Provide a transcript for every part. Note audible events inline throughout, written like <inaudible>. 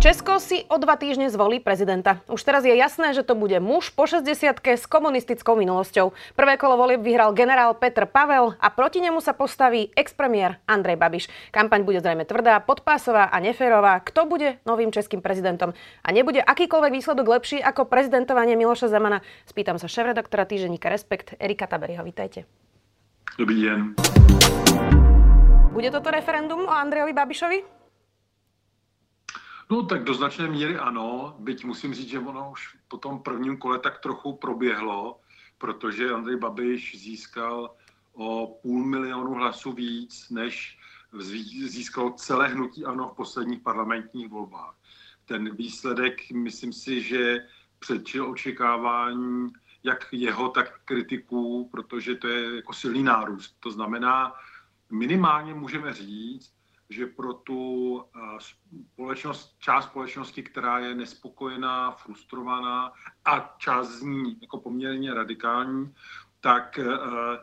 Česko si o dva týždne zvolí prezidenta. Už teraz je jasné, že to bude muž po 60 s komunistickou minulosťou. Prvé kolo volieb vyhral generál Petr Pavel a proti nemu sa postaví expremiér Andrej Babiš. Kampaň bude zrejme tvrdá, podpásová a neférová. Kto bude novým českým prezidentom? A nebude akýkoľvek výsledok lepší ako prezidentovanie Miloša Zemana? Spýtam sa šéf-redaktora týždenníka Respekt Erika Taberiho. Vítajte. Dobrý deň. Bude toto referendum o Andrejovi Babišovi? No tak do značné míry ano, byť musím říct, že ono už po tom prvním kole tak trochu proběhlo, protože Andrej Babiš získal o půl milionu hlasů víc, než získal celé hnutí ANO v posledních parlamentních volbách. Ten výsledek, myslím si, že předčil očekávání jak jeho, tak kritiků, protože to je jako silný nárůst. To znamená, minimálně můžeme říct, že pro tu společnost, část společnosti, která je nespokojená, frustrovaná a část z ní jako poměrně radikální, tak e,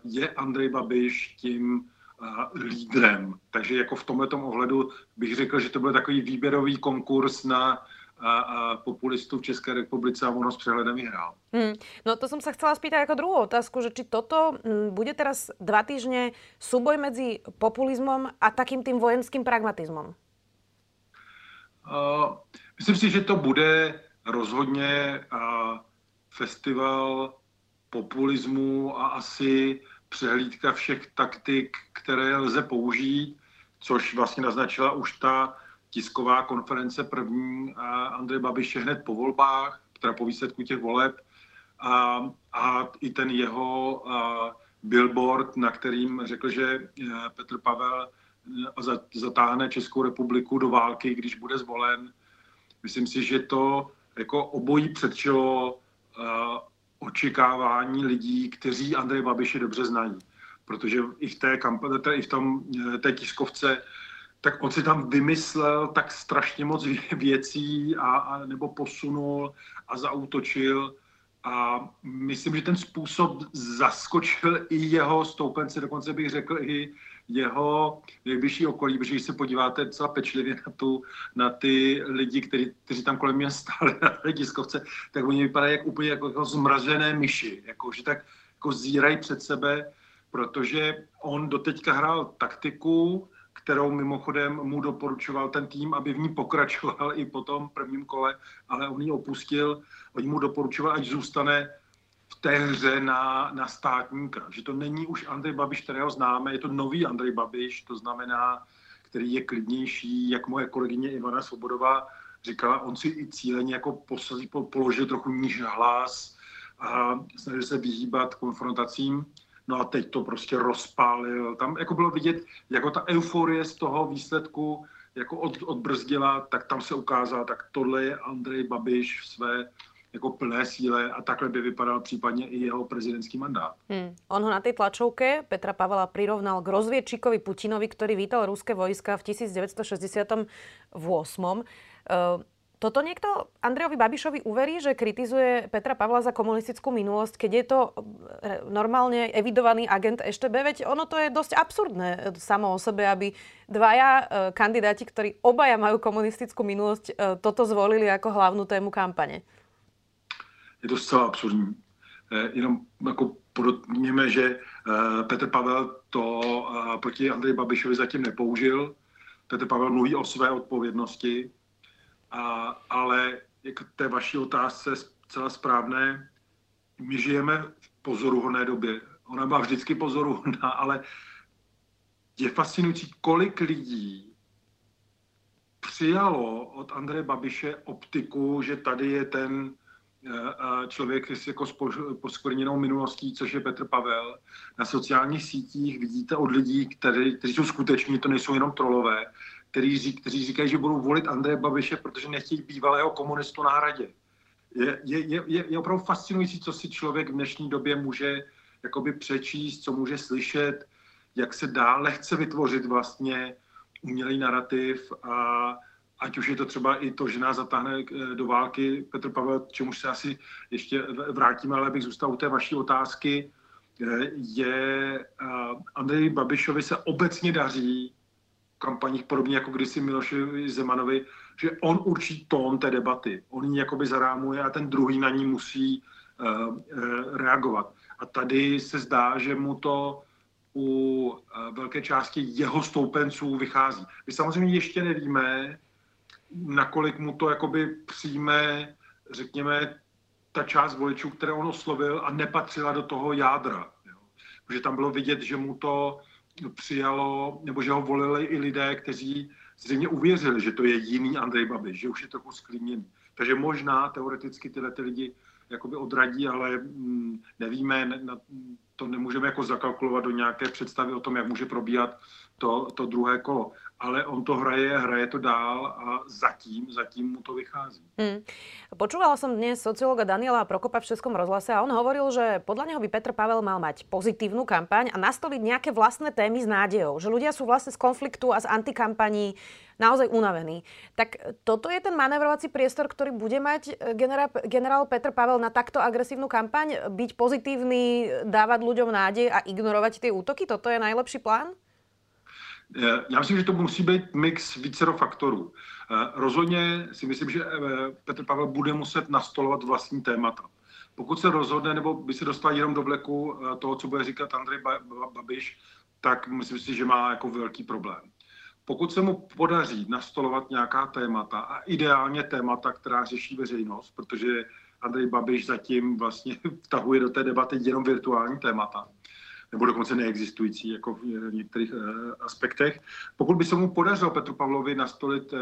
je Andrej Babiš tím lídrem. Takže jako v tomto ohledu bych řekl, že to byl takový výběrový konkurs na a, a populistů v České republice a ono s přehledem vyhrál. Hmm. No to som sa chcela spýtať ako druhú otázku, že či toto m, bude teraz dva týždne súboj medzi populizmom a takým tým vojenským pragmatizmom? Uh, myslím si, že to bude rozhodně uh, festival populismu a asi přehlídka všech taktik, které lze použít, což vlastně naznačila už ta tisková konference první Andrej Babiše hned po volbách, teda po výsledku těch voleb a, a i ten jeho a, billboard, na kterým řekl, že e, Petr Pavel e, zatáhne Českou republiku do války, když bude zvolen. Myslím si, že to jako obojí předčilo e, očekávání lidí, kteří Andrej Babiše dobře znají. Protože i v té, kampani, i v tom, té tiskovce tak on si tam vymyslel tak strašně moc věcí a, a nebo posunul a zautočil. A myslím, že ten způsob zaskočil i jeho stoupence, dokonce bych řekl i jeho nejbližší okolí, protože když se podíváte docela pečlivě na, tu, na ty lidi, který, kteří tam kolem mě stáli na té tiskovce, tak oni vypadají jak úplně jako, jako zmražené myši, jako, že tak jako zírají před sebe, protože on doteďka hrál taktiku, kterou mimochodem mu doporučoval ten tým, aby v ní pokračoval i po tom prvním kole, ale on ji opustil. Oni mu doporučoval, ať zůstane v té hře na, na státníka. Že to není už Andrej Babiš, kterého známe, je to nový Andrej Babiš, to znamená, který je klidnější, jak moje kolegyně Ivana Svobodová říkala, on si i cíleně jako posazí, položil trochu níž hlas a snažil se vyhýbat konfrontacím. No a teď to prostě rozpálil. Tam jako bylo vidět, jako ta euforie z toho výsledku jako od, odbrzdila, tak tam se ukázalo, tak tohle je Andrej Babiš v své jako plné síle a takhle by vypadal případně i jeho prezidentský mandát. Hmm. On ho na tej tlačovke Petra Pavela prirovnal k rozviedčíkovi Putinovi, ktorý vítal ruské vojska v 1968. Uh, Toto niekto Andrejovi Babišovi uverí, že kritizuje Petra Pavla za komunistickú minulosť, keď je to e, normálne evidovaný agent EŠTB? Veď ono to je dosť absurdné e, samo o sebe, aby dvaja e, kandidáti, ktorí obaja majú komunistickú minulosť, toto zvolili ako hlavnú tému kampane. Je to zcela absurdní. Jenom jako podotkněme, že Petr Pavel to proti Andreji Babišovi zatím nepoužil. Petr Pavel mluví o své odpovědnosti, a, ale k té vaší otázce celá správné. My žijeme v pozoruhodné době. Ona byla vždycky pozoruhodná, <laughs> ale je fascinující, kolik lidí přijalo od Andreje Babiše optiku, že tady je ten eh, eh, člověk s jako poskvrněnou minulostí, což je Petr Pavel. Na sociálních sítích vidíte od lidí, kteří, kteří jsou skuteční, to nejsou jenom trolové, který, kteří říkají, že budou volit Andreje Babiše, protože nechtějí bývalého komunistu na hradě. Je, je, je, je opravdu fascinující, co si člověk v dnešní době může jakoby přečíst, co může slyšet, jak se dá lehce vytvořit vlastně umělý narrativ a ať už je to třeba i to, že nás zatáhne do války Petr Pavel, čemuž se asi ještě vrátíme, ale bych zůstal u té vaší otázky, je Andrej Babišovi se obecně daří kampaních, podobně jako kdysi Milošovi Zemanovi, že on určí tón té debaty. On ji jakoby zarámuje a ten druhý na ní musí uh, reagovat. A tady se zdá, že mu to u uh, velké části jeho stoupenců vychází. My samozřejmě ještě nevíme, nakolik mu to jakoby přijme, řekněme, ta část voličů, které on oslovil a nepatřila do toho jádra. Jo. Protože tam bylo vidět, že mu to přijalo, nebo že ho volili i lidé, kteří zřejmě uvěřili, že to je jiný Andrej Babiš, že už je trochu sklíněný. Takže možná teoreticky tyhle ty lidi jakoby odradí, ale mm, nevíme, to nemůžeme jako zakalkulovat do nějaké představy o tom, jak může probíhat to, to druhé kolo. Ale on to hraje, hraje to dál a zatím, zatím mu to vychází. Hmm. Počúvala som dnes sociológa Daniela Prokopa v Českom rozhlase a on hovoril, že podľa neho by Petr Pavel mal mať pozitívnu kampaň a nastoliť nejaké vlastné témy s nádejou. Že ľudia sú vlastne z konfliktu a z antikampaní naozaj unavení. Tak toto je ten manevrovací priestor, ktorý bude mať eh, generál, generál Petr Pavel na takto agresívnu kampaň? Byť pozitívny, dávať ľuďom nádej a ignorovať tie útoky? Toto je najlepší plán? Eh, já myslím, že to musí být mix vícero faktorů. Eh, rozhodně si myslím, že Petr Pavel bude muset nastolovat vlastní témata. Pokud se rozhodne, nebo by se dostal jenom do vleku toho, co bude říkat Andrej Babiš, tak myslím si, že má jako velký problém pokud se mu podaří nastolovat nějaká témata a ideálně témata, která řeší veřejnost, protože Andrej Babiš zatím vlastně <laughs> vtahuje do té debaty jenom virtuální témata, nebo dokonce neexistující jako v některých uh, aspektech. Pokud by se mu podařilo Petru Pavlovi nastolit uh,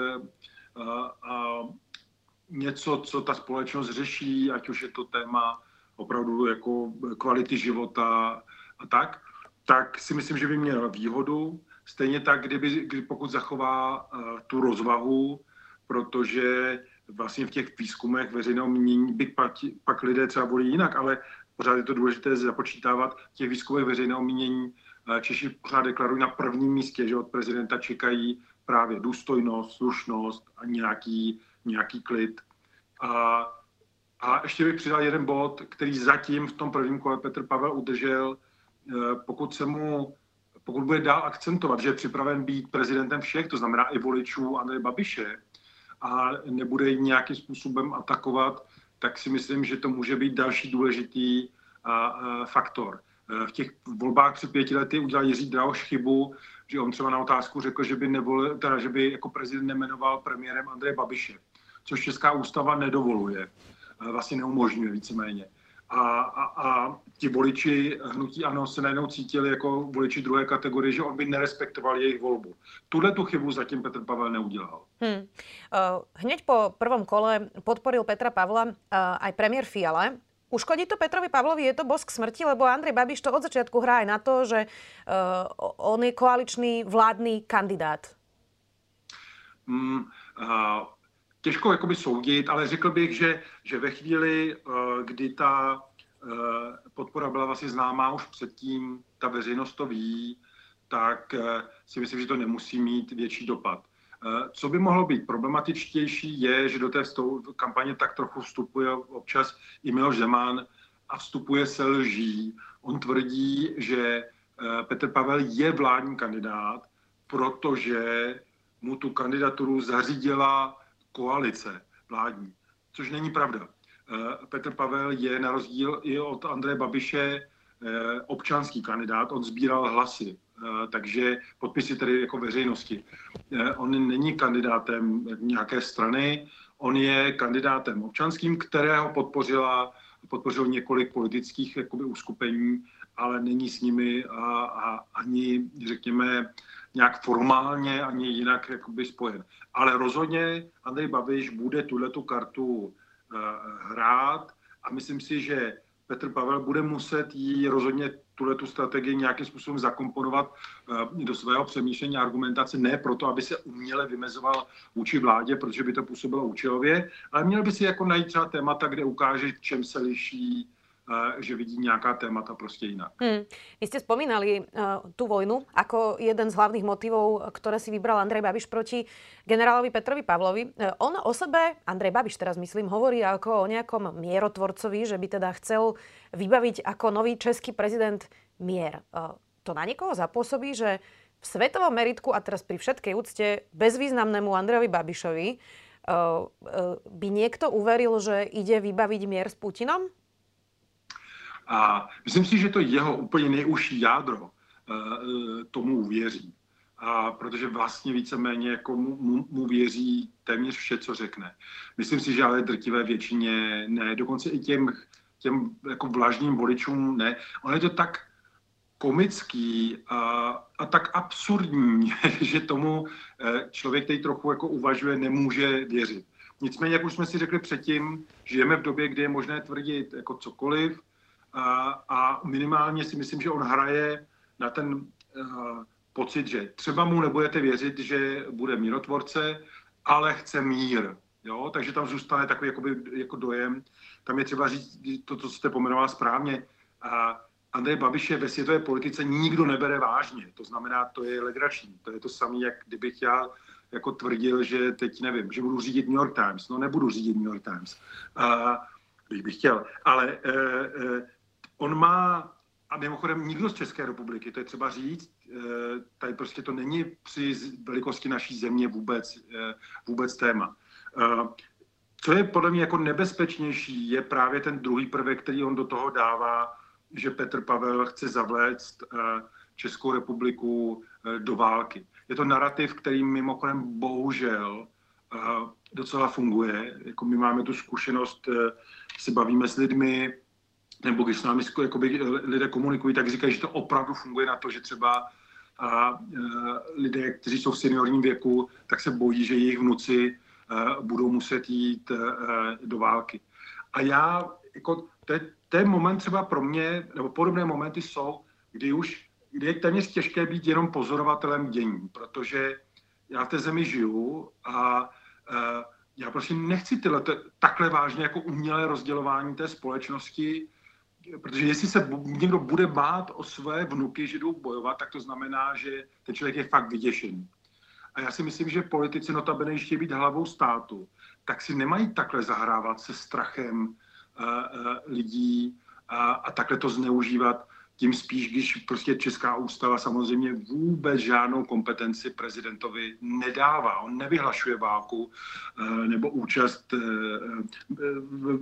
něco, co ta společnost řeší, ať už je to téma opravdu jako kvality života a tak, tak si myslím, že by měl výhodu. Stejně tak, kdyby, kdy pokud zachová tu rozvahu, protože vlastně v těch výzkumech veřejného mínění by pak, pak lidé třeba volí jinak, ale pořád je to důležité započítávat těch výzkumech veřejného mínění. Uh, Češi pořád deklarují na prvním místě, že od prezidenta čekají právě důstojnost, slušnost a nějaký, nějaký klid. A, a ještě bych přidal jeden bod, který zatím v tom prvním kole Petr Pavel udržel. Eh, pokud se mu pokud bude dál akcentovat, že je připraven být prezidentem všech, to znamená i voličů Andreje Babiše, a nebude nějakým způsobem atakovat, tak si myslím, že to může být další důležitý a, a, faktor. E, v těch volbách před pěti lety udělal Jiří Drahoš chybu, že on třeba na otázku řekl, že by, nevolil, teda, že by jako prezident nemenoval premiérem Andreje Babiše, což Česká ústava nedovoluje, e, vlastně neumožňuje víceméně a, a, a ti voliči hnutí ANO se najednou cítili jako voliči druhé kategorie, že on by nerespektoval jejich volbu. Tuhle tu chybu zatím Petr Pavel neudělal. Hmm. Hneď po prvom kole podporil Petra Pavla uh, aj premiér Fiala. Uškodí to Petrovi Pavlovi, je to bosk smrti, lebo Andrej Babiš to od začiatku hrá aj na to, že uh, on je koaličný vládný kandidát. Mm, uh, těžko jakoby soudit, ale řekl bych, že, že ve chvíli, eh, kdy ta eh, podpora byla vlastně známá už předtím, ta veřejnost to ví, tak eh, si myslím, že to nemusí mít větší dopad. Co by mohlo být problematičtější, je, že do té kampaně tak trochu vstupuje občas i Miloš Zeman a vstupuje se lží. On tvrdí, že Petr Pavel je vládní kandidát, protože mu tu kandidaturu zařídila koalice vládní, což není pravda. Eh, Petr Pavel je na rozdíl i od Andreje Babiše eh, občanský kandidát, on sbíral hlasy, eh, takže podpisy tedy jako veřejnosti. On není kandidátem nějaké strany, on je kandidátem občanským, kterého podpořila, podpořil několik politických jakoby, uskupení, ale není s nimi a, a ani, řekněme, nějak formálně ani jinak jakoby spojen. Ale rozhodně Andrej Babiš bude tuhle tu kartu uh, hrát a myslím si, že Petr Pavel bude muset jí rozhodně tuhle tu strategii nějakým způsobem zakomponovat uh, do svého přemýšlení a argumentace, ne proto, aby se uměle vymezoval vůči vládě, protože by to působilo účelově, ale měl by si jako najít třeba témata, kde ukáže, čem se liší že vidí nějaká témata prostě jinak. Hmm. Vy ste spomínali uh, tú vojnu ako jeden z hlavných motivov, ktoré si vybral Andrej Babiš proti generálovi Petrovi Pavlovi. Uh, on o sebe, Andrej Babiš teraz myslím, hovorí ako o nejakom mierotvorcovi, že by teda chcel vybaviť ako nový český prezident mier. Uh, to na niekoho zapôsobí, že v svetovom meritku a teraz pri všetkej úcte bezvýznamnému Andrejovi Babišovi uh, uh, by niekto uveril, že ide vybaviť mier s Putinom? A myslím si, že to jeho úplně nejužší jádro uh, tomu uvěří. A protože vlastně víceméně jako mu, mu, věří téměř vše, co řekne. Myslím si, že ale drtivé většině ne, dokonce i těm, těm jako vlažným voličům ne. On je to tak komický a, a tak absurdní, <laughs> že tomu eh, člověk, který trochu jako uvažuje, nemůže věřit. Nicméně, jak už jsme si řekli předtím, žijeme v době, kdy je možné tvrdit jako cokoliv, a, a minimálně si myslím, že on hraje na ten uh, pocit, že třeba mu nebudete věřit, že bude mírotvorce, ale chce mír. Jo? Takže tam zůstane takový jakoby, jako dojem. Tam je třeba říct to, co jste pomenoval správně. A Andrej Babiš je ve světové politice nikdo nebere vážně. To znamená, to je legrační. To je to samé, jak kdybych já jako tvrdil, že teď nevím, že budu řídit New York Times. No nebudu řídit New York Times. Uh, bych bych chtěl. Ale uh, uh, On má, a mimochodem nikdo z České republiky, to je třeba říct, eh, tady prostě to není při velikosti naší země vůbec, eh, vůbec téma. Eh, co je podle mě jako nebezpečnější, je právě ten druhý prvek, který on do toho dává, že Petr Pavel chce zavléct Českou republiku do války. Je to narrativ, který mimochodem bohužel docela funguje. Jako my máme tu zkušenost, se bavíme s lidmi, nebo když s námi jakoby, lidé komunikují, tak říkají, že to opravdu funguje na to, že třeba a, a, lidé, kteří jsou v seniorním věku, tak se bojí, že jejich vnuci a, budou muset jít a, do války. A já, jako, to, je, moment třeba pro mě, nebo podobné momenty jsou, kdy už kdy je téměř těžké být jenom pozorovatelem dění, protože já v té zemi žiju a, a já prostě nechci tyhle, takhle vážně jako umělé rozdělování té společnosti protože jestli se někdo bude bát o své vnuky, že jdou bojovat, tak to znamená, že ten člověk je fakt vyděšený. A já si myslím, že politici notabene ještě být hlavou státu, tak si nemají takhle zahrávat se strachem uh, uh, lidí a, a takhle to zneužívat tím spíš, když prostě Česká ústava samozřejmě vůbec žádnou kompetenci prezidentovi nedává. On nevyhlašuje válku eh, nebo účast eh,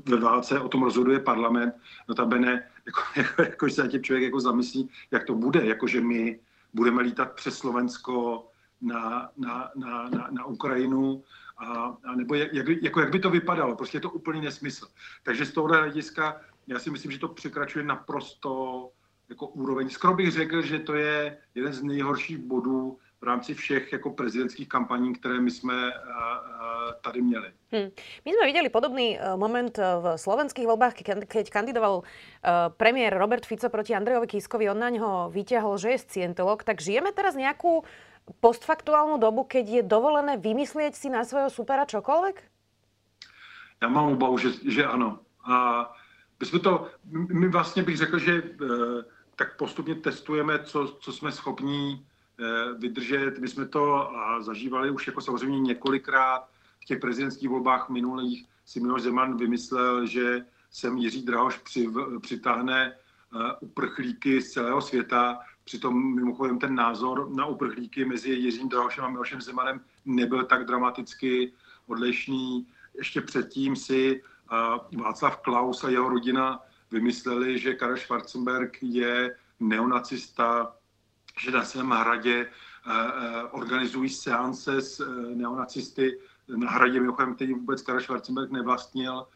ve válce, o tom rozhoduje parlament. Notabene, <laughs> jako, jako, jako se tím člověk jako zamyslí, jak to bude, jakože my budeme lítat přes Slovensko na, na, na, na, na Ukrajinu, a, a nebo jak, jak, jako jak by to vypadalo. Prostě je to úplný nesmysl. Takže z tohohle hlediska já si myslím, že to překračuje naprosto jako úroveň. Skoro bych řekl, že to je jeden z nejhorších bodů v rámci všech jako prezidentských kampaní, které my jsme uh, uh, tady měli. Hmm. My sme videli podobný uh, moment v slovenských voľbách, keď kandidoval premiér Robert Fico proti Andrejovi Kiskovi. On na ňo vyťahol, že je scientolog. Tak žijeme teraz nejakú postfaktuálnu dobu, keď je dovolené vymyslieť si na svojho supera čokoľvek? Já mám obavu, že, že ano. A my jsme to, my vlastně bych řekl, že tak postupně testujeme, co, co jsme schopní eh, vydržet. My jsme to zažívali už jako samozřejmě několikrát v těch prezidentských volbách minulých. Si Miloš Zeman vymyslel, že sem Jiří Drahoš při, přitáhne eh, uprchlíky z celého světa. Přitom mimochodem ten názor na uprchlíky mezi Jiřím Drahošem a Milošem Zemanem nebyl tak dramaticky odlišný. Ještě předtím si eh, Václav Klaus a jeho rodina vymysleli, že Karel Schwarzenberg je neonacista, že na svém hradě eh, eh, organizují seance s eh, neonacisty na hradě, mimochodem, který vůbec Karel Schwarzenberg nevlastnil.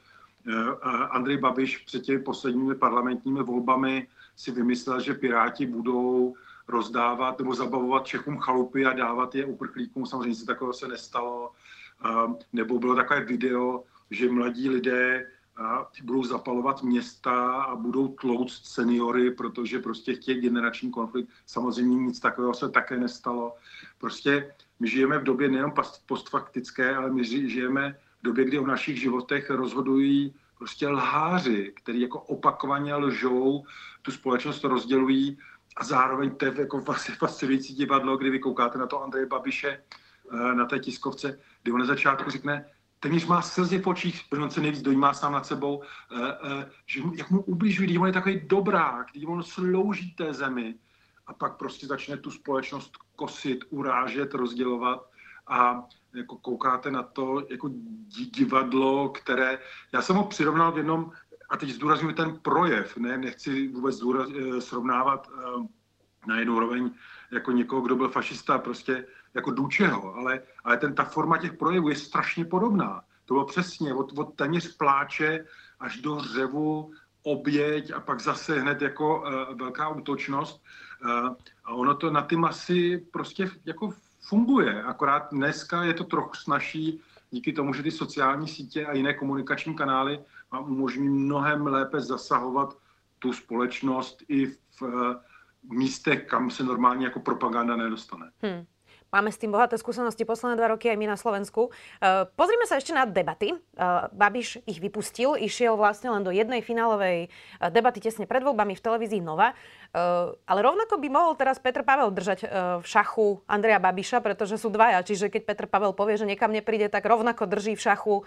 Andrej Babiš před těmi posledními parlamentními volbami si vymyslel, že Piráti budou rozdávat nebo zabavovat Čechům chalupy a dávat je uprchlíkům. Samozřejmě se takového se nestalo. Nebo bylo takové video, že mladí lidé a budou zapalovat města a budou tlouct seniory, protože prostě chtějí generační konflikt. Samozřejmě nic takového se také nestalo. Prostě my žijeme v době nejen postfaktické, ale my žijeme v době, kdy o našich životech rozhodují prostě lháři, který jako opakovaně lžou, tu společnost rozdělují a zároveň to je jako fascinující divadlo, kdy vy koukáte na to Andreje Babiše eh, na té tiskovce, kdy on na začátku řekne, téměř má slzy v očích, protože on se nejvíc dojímá sám nad sebou, eh, eh, že jak mu ubližují, když on je takový dobrák, když on slouží té zemi a pak prostě začne tu společnost kosit, urážet, rozdělovat a jako koukáte na to jako divadlo, které, já jsem ho přirovnal v jednom, a teď zdůraznuju ten projev, ne, nechci vůbec zdůraz, eh, srovnávat na jednu roveň jako někoho, kdo byl fašista, prostě jako Dučeho, ale, ale ten, ta forma těch projevů je strašně podobná. To bylo přesně od, od téměř pláče až do řevu, oběť a pak zase hned jako uh, velká útočnost. Uh, a ono to na ty masy prostě jako funguje. Akorát dneska je to trochu snažší díky tomu, že ty sociální sítě a jiné komunikační kanály vám umožní mnohem lépe zasahovat tu společnost i v uh, místech, kam se normálně jako propaganda nedostane. Hmm. Máme s tým bohaté skúsenosti posledné dva roky aj my na Slovensku. Uh, pozrime sa ešte na debaty. Uh, Babiš ich vypustil, išiel vlastne len do jednej finálovej uh, debaty tesne pred voľbami v televízii Nova. Uh, ale rovnako by mohol teraz Petr Pavel držať uh, v šachu Andreja Babiša, pretože sú dvaja. Čiže keď Petr Pavel povie, že niekam nepríde, tak rovnako drží v šachu uh,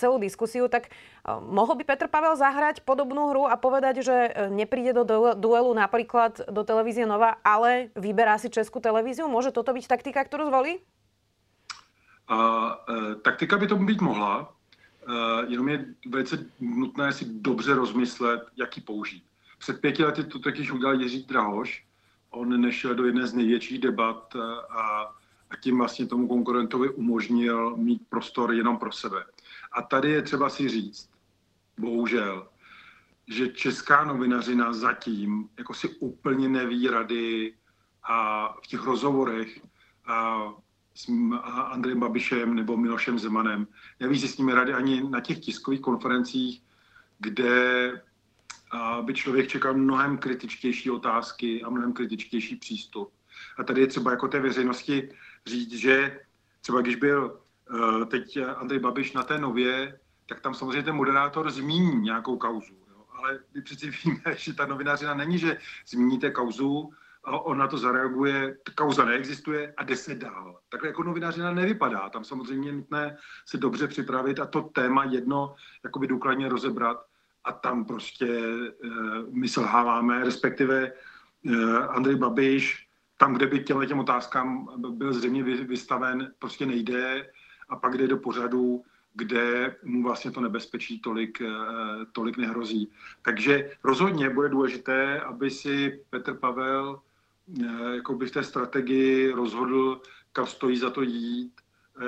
celú diskusiu. Tak mohol by Petr Pavel zahrať podobnú hru a povedať, že nepríde do duelu napríklad do televízie Nova, ale vyberá si Českú televíziu? Môže toto byť taktika, ktorú zvolí? Uh, taktika by to být mohla, uh, jenom je velice nutné si dobře rozmyslet, jaký použít. Před pěti lety to taky udělal Jiří Drahoš. On nešel do jedné z největších debat eh, a, a tím vlastně tomu konkurentovi umožnil mít prostor jenom pro sebe. A tady je třeba si říct, bohužel, že česká novinařina zatím jako si úplně neví rady a v těch rozhovorech a s Andrejem Babišem nebo Milošem Zemanem. Neví si s nimi rady ani na těch tiskových konferencích, kde by člověk čekal mnohem kritičtější otázky a mnohem kritičtější přístup. A tady je třeba jako té veřejnosti říct, že třeba když byl uh, teď Andrej Babiš na té nově, tak tam samozřejmě ten moderátor zmíní nějakou kauzu. Jo? Ale my přeci víme, <laughs> že ta novinářina není, že zmíníte kauzu, a on na to zareaguje, kauza neexistuje a jde se dál. Takhle jako novinářina nevypadá. Tam samozřejmě je nutné se dobře připravit a to téma jedno jakoby důkladně rozebrat a tam prostě uh, my selháváme, respektive uh, Andrej Babiš, tam, kde by těmhle těm otázkám byl zřejmě vystaven, prostě nejde. A pak jde do pořadu, kde mu vlastně to nebezpečí tolik, uh, tolik nehrozí. Takže rozhodně bude důležité, aby si Petr Pavel jako by v té strategii rozhodl, kam stojí za to jít,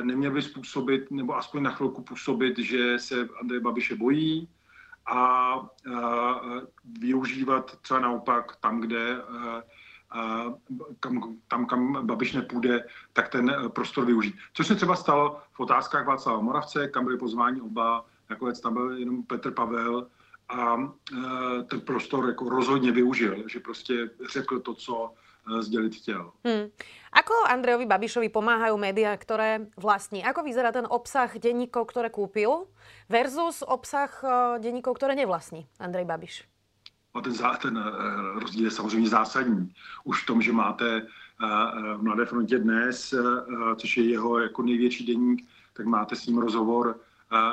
neměl by způsobit, nebo aspoň na chvilku působit, že se Andrej Babiše bojí, a využívat třeba naopak tam, kde kam, tam, kam Babiš nepůjde, tak ten prostor využít. Což se třeba stalo v otázkách Václava Moravce, kam byli pozváni oba, nakonec tam byl jenom Petr Pavel a ten prostor jako rozhodně využil, že prostě řekl to, co sdělit chtěl. Hmm. Ako Andrejovi Babišovi pomáhajú médiá, ktoré vlastní? Ako vyzerá ten obsah denníkov, ktoré kúpil versus obsah eh, denníkov, ktoré nevlastní Andrej Babiš? A ten, ten eh, rozdíl je samozřejmě zásadní. Už v tom, že máte eh, v Mladé frontě dnes, což je jeho jako největší denník, tak máte s ním rozhovor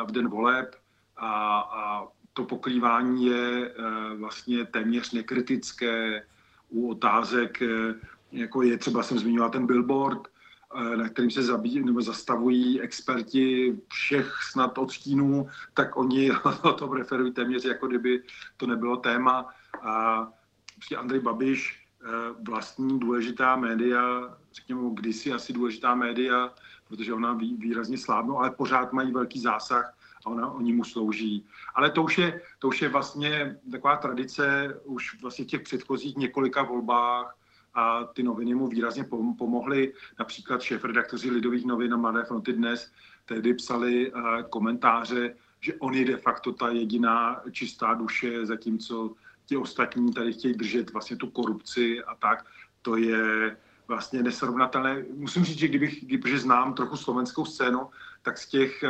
v den voleb a, a to pokrývání je vlastně téměř nekritické, u otázek, eh, jako je třeba, jsem zmiňoval ten billboard, eh, na kterým se zabíjí nebo zastavují experti všech snad odstínů, tak oni <laughs> o tom referují téměř, jako kdyby to nebylo téma. A prostě Andrej Babiš eh, vlastní důležitá média, řekněme kdysi asi důležitá média, protože ona výrazně slábnou, ale pořád mají velký zásah ona, oni mu slouží. Ale to už, je, to už je vlastně taková tradice už vlastně těch předchozích několika volbách a ty noviny mu výrazně pomohly. Například šéf-redaktoři Lidových novin na Mladé fronty dnes tehdy psali eh, komentáře, že on je de facto ta jediná čistá duše, zatímco ti ostatní tady chtějí držet vlastně tu korupci a tak. To je vlastně nesrovnatelné. Musím říct, že kdybych, protože znám trochu slovenskou scénu, tak z těch uh,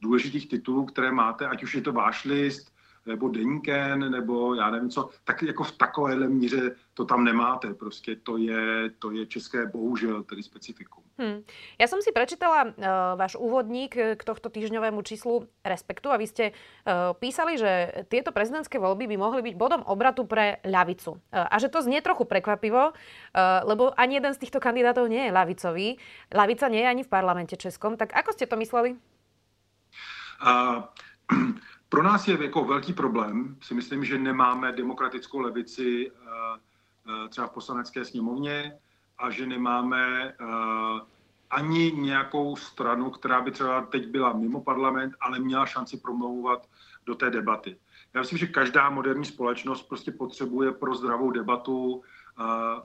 důležitých titulů, které máte, ať už je to váš list, nebo deníken, nebo já nevím co, tak jako v takovéhle míře to tam nemáte. Prostě to je, to je české bohužel tedy specifikum. Hmm. Ja som si prečítala uh, váš úvodník k tohto týždňovému číslu Respektu a vy ste uh, písali, že tieto prezidentské voľby by mohli byť bodom obratu pre ľavicu. Uh, a že to znie trochu prekvapivo, uh, lebo ani jeden z týchto kandidátov nie je ľavicový. Ľavica nie je ani v parlamente českom. Tak ako ste to mysleli? Uh, <clears throat> pro nás je jako velký problém, si myslím, že nemáme demokratickou levici uh, uh, třeba v poslanecké sněmovně, a že nemáme uh, ani nějakou stranu, která by třeba teď byla mimo parlament, ale měla šanci promlouvat do té debaty. Já myslím, že každá moderní společnost prostě potřebuje pro zdravou debatu uh,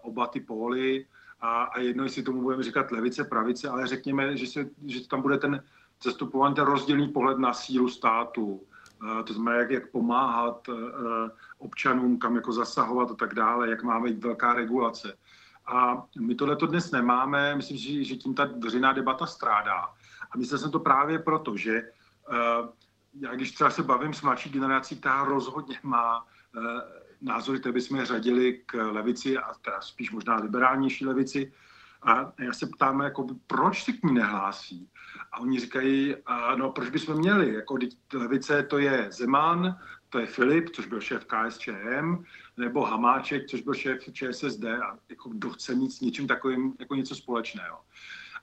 oba ty póly a, a jedno, jestli tomu budeme říkat levice, pravice, ale řekněme, že, se, že tam bude ten zastupovaný ten rozdělný pohled na sílu státu, uh, to znamená, jak, jak pomáhat uh, občanům, kam jako zasahovat a tak dále, jak máme být velká regulace. A my tohle to dnes nemáme, myslím, že, že tím ta veřejná debata strádá. A myslel jsem to právě proto, že uh, já když třeba se bavím s mladší generací, která rozhodně má názory, které bychom řadili k levici a teda spíš možná liberálnější levici, a já se ptám, jako, proč se k ní nehlásí? A oni říkají, a no proč bychom měli? Jako, levice to je Zeman, to je Filip, což byl šéf KSČM, nebo Hamáček, což byl šéf ČSSD a jako kdo chce mít s něčím takovým jako něco společného.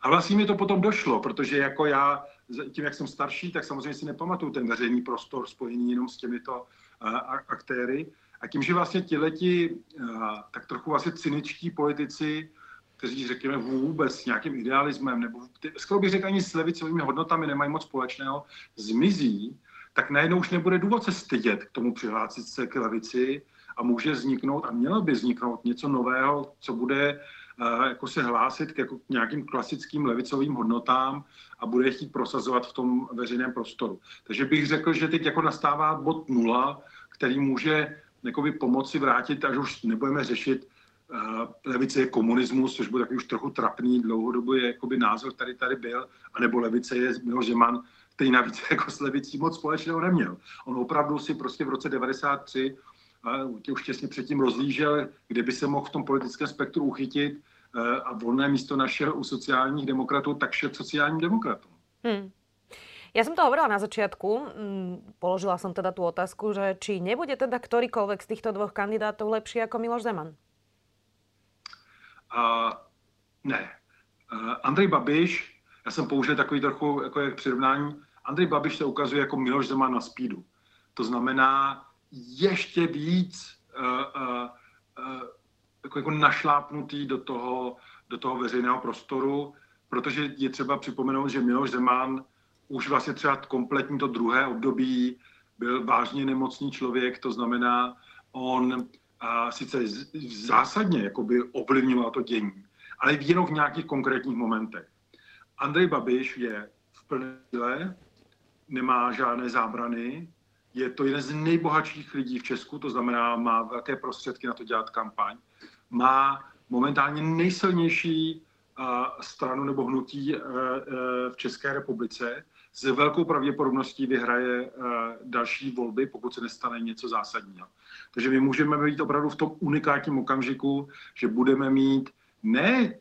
A vlastně mi to potom došlo, protože jako já, tím jak jsem starší, tak samozřejmě si nepamatuju ten veřejný prostor spojený jenom s těmito uh, aktéry. A tím, že vlastně tihleti uh, tak trochu vlastně cyničtí politici, kteří řekněme vůbec s nějakým idealismem, nebo skoro bych řekl ani s levicovými hodnotami nemají moc společného, zmizí, tak najednou už nebude důvod se stydět k tomu přihlásit se k levici a může vzniknout a mělo by vzniknout něco nového, co bude uh, jako se hlásit k, jako nějakým klasickým levicovým hodnotám a bude je chtít prosazovat v tom veřejném prostoru. Takže bych řekl, že teď jako nastává bod nula, který může pomoci vrátit, až už nebudeme řešit levice je komunismus, což byl takový už trochu trapný, dlouhodobý jakoby názor tady tady byl, anebo levice je Miloš Zeman, který navíc <laughs> jako s levicí moc společného neměl. On opravdu si prostě v roce 93 tě už těsně předtím rozlížel, kde by se mohl v tom politickém spektru uchytit e, a volné místo našel u sociálních demokratů, tak šel sociálním demokratům. Hmm. Ja som to hovorila na začiatku, mm, položila som teda tú otázku, že či nebude teda ktorýkoľvek z týchto dvoch kandidátov lepší ako Miloš Zeman? Uh, ne. Andrej Babiš, já jsem použil takový trochu jako je přirovnání, Andrej Babiš se ukazuje jako Miloš Zeman na spídu. To znamená ještě víc uh, uh, uh, jako, jako našlápnutý do toho, do toho veřejného prostoru, protože je třeba připomenout, že Miloš Zeman už vlastně třeba kompletní to druhé období byl vážně nemocný člověk, to znamená, on a sice zásadně jakoby ovlivňoval to dění, ale jenom v nějakých konkrétních momentech. Andrej Babiš je v plné nemá žádné zábrany, je to jeden z nejbohatších lidí v Česku, to znamená, má velké prostředky na to dělat kampaň. Má momentálně nejsilnější stranu nebo hnutí uh, uh, v České republice. S velkou pravděpodobností vyhraje uh, další volby, pokud se nestane něco zásadního. Takže my můžeme být opravdu v tom unikátním okamžiku, že budeme mít ne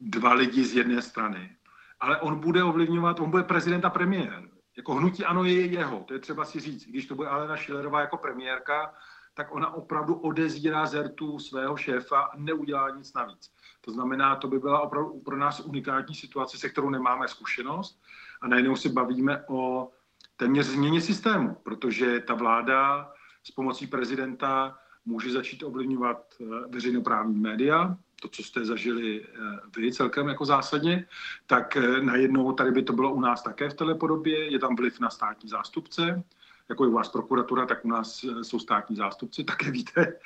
dva lidi z jedné strany, ale on bude ovlivňovat, on bude prezident a premiér jako hnutí ano je jeho, to je třeba si říct. Když to bude Alena Šilerová jako premiérka, tak ona opravdu odezírá zertu svého šéfa a neudělá nic navíc. To znamená, to by byla opravdu pro nás unikátní situace, se kterou nemáme zkušenost a najednou se bavíme o téměř změně systému, protože ta vláda s pomocí prezidenta může začít ovlivňovat eh, veřejnoprávní média, to, co jste zažili eh, vy celkem jako zásadně, tak eh, najednou tady by to bylo u nás také v telepodobě, je tam vliv na státní zástupce, jako je u vás prokuratura, tak u nás jsou státní zástupci, <laughs> také víte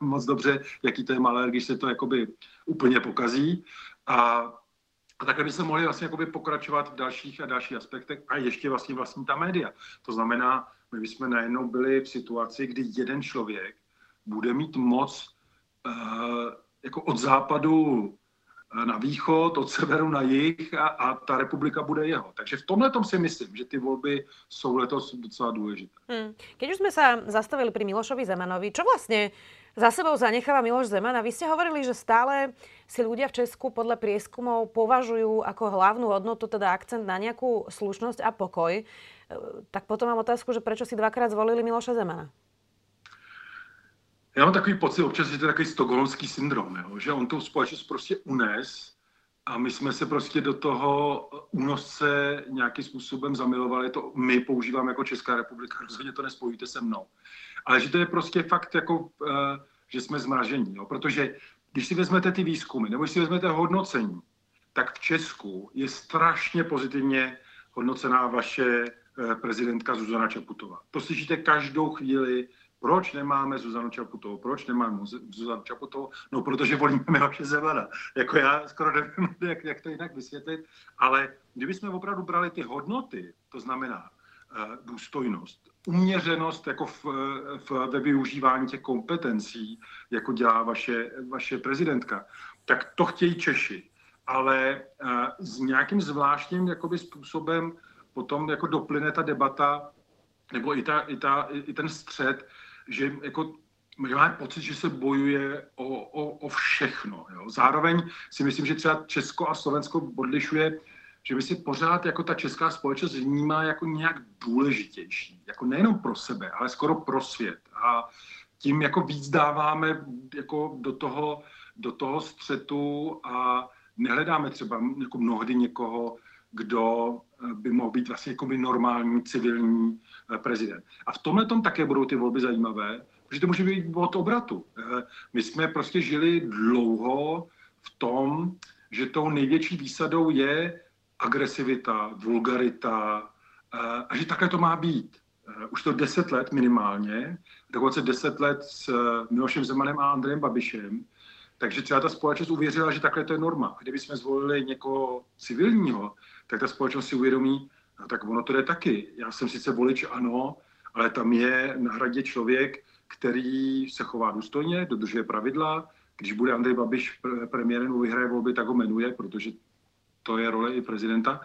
moc dobře, jaký to je malé, když se to jakoby úplně pokazí. A, a takhle by se mohli vlastně jakoby pokračovat v dalších a dalších aspektech a ještě vlastně vlastní ta média. To znamená, my bychom najednou byli v situaci, kdy jeden člověk bude mít moc uh, jako od západu na východ, od severu na jih a, a ta republika bude jeho. Takže v tomhle tom si myslím, že ty volby jsou letos docela důležité. Hmm. Keď už jsme se zastavili pri Milošovi Zemanovi, čo vlastně za sebou zanecháva Miloš Zeman a vy ste hovorili, že stále si ľudia v Česku podľa prieskumov považujú ako hlavnú hodnotu, teda akcent na nejakú slušnosť a pokoj. E, tak potom mám otázku, že prečo si dvakrát zvolili Miloša Zemana? Já mám takový pocit občas, že to je takový stokholmský syndrom, jo? že on tu společnost prostě unes a my jsme se prostě do toho únosce nějakým způsobem zamilovali. To my používáme jako Česká republika, rozhodně to nespojíte se mnou. Ale že to je prostě fakt jako, eh, že jsme zmražení, jo? protože když si vezmete ty výzkumy, nebo když si vezmete hodnocení, tak v Česku je strašně pozitivně hodnocená vaše eh, prezidentka Zuzana Čaputová. To slyšíte každou chvíli proč nemáme Zuzanu Čaputovou? Proč nemáme Zuzanu Čaputovou? No, protože volíme Miloše Zemana. Jako já skoro nevím, <laughs> jak, jak to jinak vysvětlit, ale kdybychom opravdu brali ty hodnoty, to znamená uh, důstojnost, uměřenost jako v, v, ve využívání těch kompetencí, jako dělá vaše, vaše prezidentka, tak to chtějí Češi. Ale uh, s nějakým zvláštním jakoby, způsobem potom jako doplyne ta debata, nebo i, ta, i, ta, i ten střed, že jako že máme pocit, že se bojuje o, o, o všechno. Jo. Zároveň si myslím, že třeba Česko a Slovensko odlišuje, že my si pořád jako ta česká společnost vnímá jako nějak důležitější. Jako nejenom pro sebe, ale skoro pro svět. A tím jako víc dáváme jako do toho, do toho střetu a nehledáme třeba jako mnohdy někoho, kdo eh, by mohl být vlastně jako by normální civilní prezident. A v tomhle tom také budou ty volby zajímavé, protože to může být od obratu. Eh, my jsme prostě žili dlouho v tom, že tou největší výsadou je agresivita, vulgarita a že takhle to má být. Už to deset let minimálně, dokonce deset let s Milošem Zemanem a Andrejem Babišem, takže třeba ta společnost uvěřila, že takhle to je norma. Kdyby jsme zvolili někoho civilního, tak ta společnost si uvědomí, no, tak ono to jde taky. Já jsem sice volič, ano, ale tam je na hradě člověk, který se chová důstojně, dodržuje pravidla. Když bude Andrej Babiš premiérem nebo vyhraje volby, tak ho jmenuje, protože to je role i prezidenta.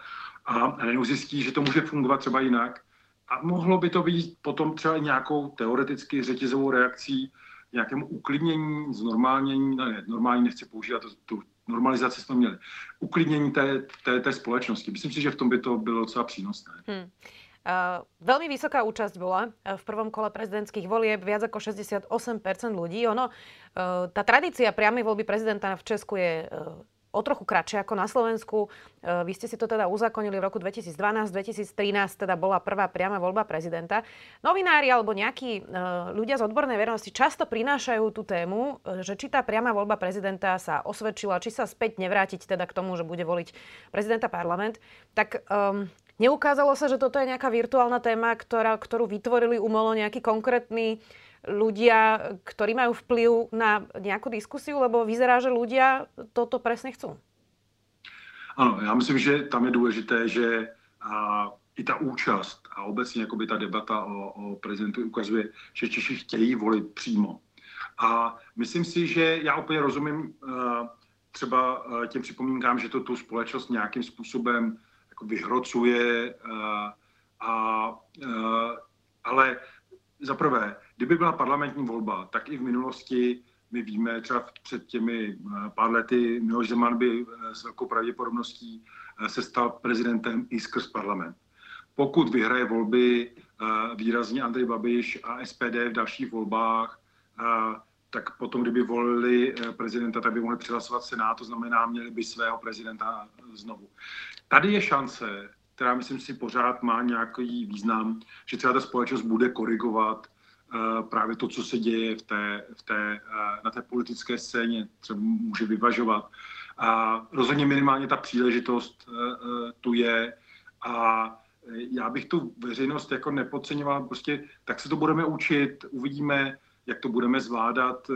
A najednou zjistí, že to může fungovat třeba jinak. A mohlo by to být potom třeba nějakou teoreticky řetězovou reakcí, nějakému uklidnění, znormálnění, ne, normální nechci používat tu, tu normalizaci jsme měli, uklidnění té, té, té společnosti. Myslím si, že v tom by to bylo docela přínosné. Hmm. Uh, veľmi vysoká účasť bola eh, v prvom kole prezidentských volieb, viac ako 68% ľudí. Ono, uh, tá tradícia priamej voľby prezidenta v Česku je uh, o trochu kratšie ako na Slovensku. E, vy ste si to teda uzakonili v roku 2012-2013, teda bola prvá priama voľba prezidenta. Novinári alebo nejakí e, ľudia z odbornej verejnosti často prinášajú tú tému, e, že či tá priama voľba prezidenta sa osvedčila, či sa späť nevrátiť teda k tomu, že bude voliť prezidenta parlament. Tak um, neukázalo sa, že toto je nejaká virtuálna téma, ktorá, ktorú vytvorili umelo nejaký konkrétny ľudia, ktorí majú vplyv na nejakú diskusiu, lebo vyzerá, že ľudia toto presne chcú. Ano, já myslím, že tam je důležité, že a, i ta účast a obecně jakoby ta debata o, o prezidentu ukazuje, že Češi chtějí volit přímo. A myslím si, že já úplně rozumím a, třeba těm připomínkám, že to tu společnost nějakým způsobem jako vyhrocuje, a, a, ale za prvé, kdyby byla parlamentní volba, tak i v minulosti my víme, třeba před těmi eh, pár lety Miloš Zeman by eh, s velkou pravděpodobností eh, se stal prezidentem i skrz parlament. Pokud vyhraje volby výrazně Andrej Babiš a SPD v dalších volbách, tak potom, kdyby volili prezidenta, tak by mohli přihlasovat Senát, to znamená, měli by svého prezidenta znovu. Tady je šance, která myslím si pořád má nějaký význam, že třeba ta společnost bude korigovat právě to, co se děje v té, v té, uh, na té politické scéně, třeba může vyvažovat. A rozhodně minimálně ta příležitost uh, tu je a já bych tu veřejnost jako nepodceňoval, prostě tak se to budeme učit, uvidíme, jak to budeme zvládat.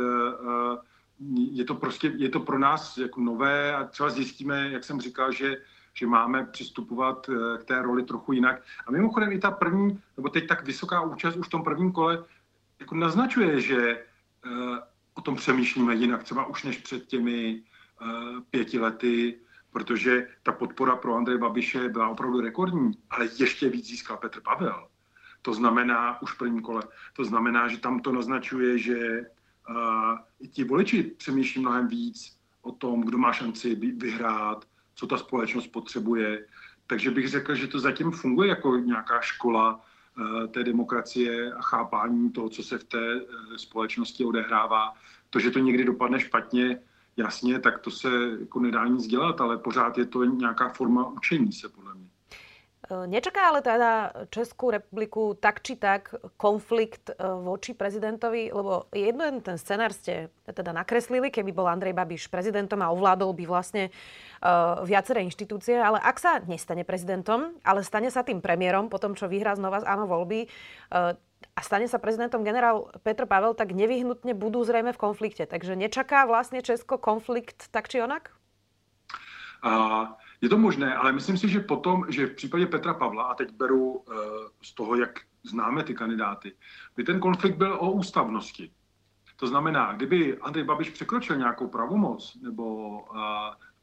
Je to prostě, je to pro nás jako nové a třeba zjistíme, jak jsem říkal, že že máme přistupovat eh, k té roli trochu jinak. A mimochodem i ta první, nebo teď tak vysoká účast už v tom prvním kole jako naznačuje, že eh, o tom přemýšlíme jinak, třeba už než před těmi pěti lety, protože ta podpora pro Andreje Babiše byla opravdu rekordní, ale ještě víc získal Petr Pavel. To znamená, už v prvním kole, to znamená, že tam to naznačuje, že uh, i ti voliči přemýšlí mnohem víc o tom, kdo má šanci vyhrát, co ta společnost potřebuje. Takže bych řekl, že to zatím funguje jako nějaká škola té demokracie a chápání toho, co se v té uh, společnosti odehrává. To, že to někdy dopadne špatně, jasně, tak to se jako nedá nic dělat, ale pořád je to nějaká forma učení se podle mě. E, nečaká ale teda Českú republiku tak či tak konflikt e, voči prezidentovi, lebo jeden ten scenár ste teda nakreslili, keby bol Andrej Babiš prezidentom a ovládol by vlastne uh, viaceré inštitúcie, ale ak sa nestane prezidentom, ale stane sa tým premiérom, po tom, čo vyhrá znova z áno voľby, a stane sa prezidentom generál Petr Pavel, tak nevyhnutne budú zrejme v konflikte. Takže nečaká vlastne Česko konflikt tak či onak? Uh, je to možné, ale myslím si, že potom, že v případě Petra Pavla, a teď beru uh, z toho, jak známe ty kandidáty, by ten konflikt byl o ústavnosti. To znamená, kdyby Andrej Babiš překročil nějakou pravomoc, nebo uh,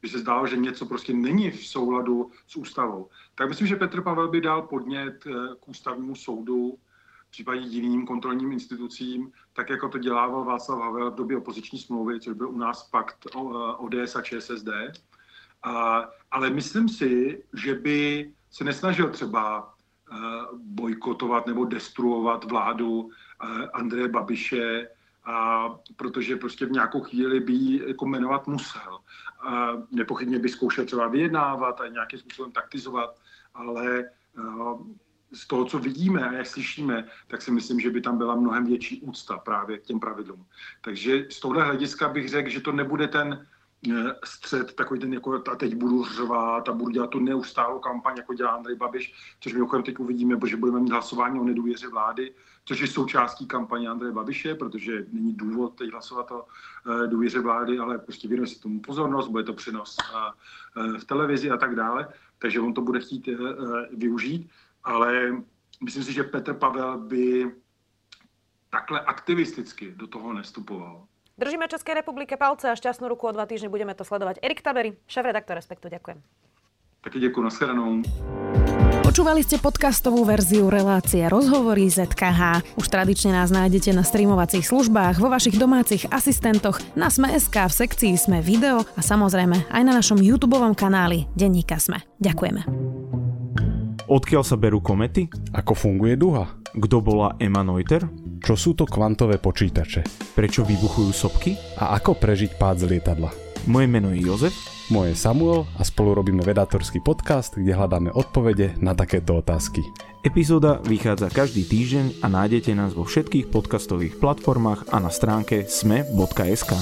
by se zdálo, že něco prostě není v souladu s ústavou, tak myslím, že Petr Pavel by dal podnět uh, k ústavnímu soudu, případně jiným kontrolním institucím, tak jako to dělával Václav Havel v době opoziční smlouvy, což byl u nás pakt ODS a ČSSD. A, ale myslím si, že by se nesnažil třeba uh, bojkotovat nebo destruovat vládu uh, Andreje Babiše, a protože prostě v nějakou chvíli by ji jako jmenovat musel. A nepochybně by zkoušel třeba vyjednávat a nějakým způsobem taktizovat, ale uh, z toho, co vidíme a jak slyšíme, tak si myslím, že by tam byla mnohem větší úcta právě k těm pravidlům. Takže z tohle hlediska bych řekl, že to nebude ten Eh, střed, takový ten jako a teď budu řvát a budu dělat tu neustálou kampaň, jako dělá Andrej Babiš, což mimochodem teď uvidíme, protože budeme mít hlasování o nedůvěře vlády, což je součástí kampaně Andreje Babiše, protože není důvod teď hlasovat o e, důvěře vlády, ale prostě věnuje si tomu pozornost, bude to přenos e, v televizi a tak dále, takže on to bude chtít e, využít, ale myslím si, že Petr Pavel by takhle aktivisticky do toho nestupoval. Držíme Českej republike palce a šťastnú ruku o dva týždne budeme to sledovať. Erik Tabery, šéf-redaktor Respektu, ďakujem. Taky ďakujem, nashledanou. Počúvali ste podcastovú verziu relácie Rozhovory ZKH. Už tradične nás nájdete na streamovacích službách, vo vašich domácich asistentoch, na Sme.sk, v sekcii Sme video a samozrejme aj na našom YouTube kanáli Denníka Sme. Ďakujeme. Odkiaľ sa berú komety? Ako funguje duha? Kto bola Emma Neuter? Čo sú to kvantové počítače? Prečo vybuchujú sopky? A ako prežiť pád z lietadla? Moje meno je Jozef. Moje je Samuel a spolu robíme vedátorský podcast, kde hľadáme odpovede na takéto otázky. Epizóda vychádza každý týždeň a nájdete nás vo všetkých podcastových platformách a na stránke sme.sk.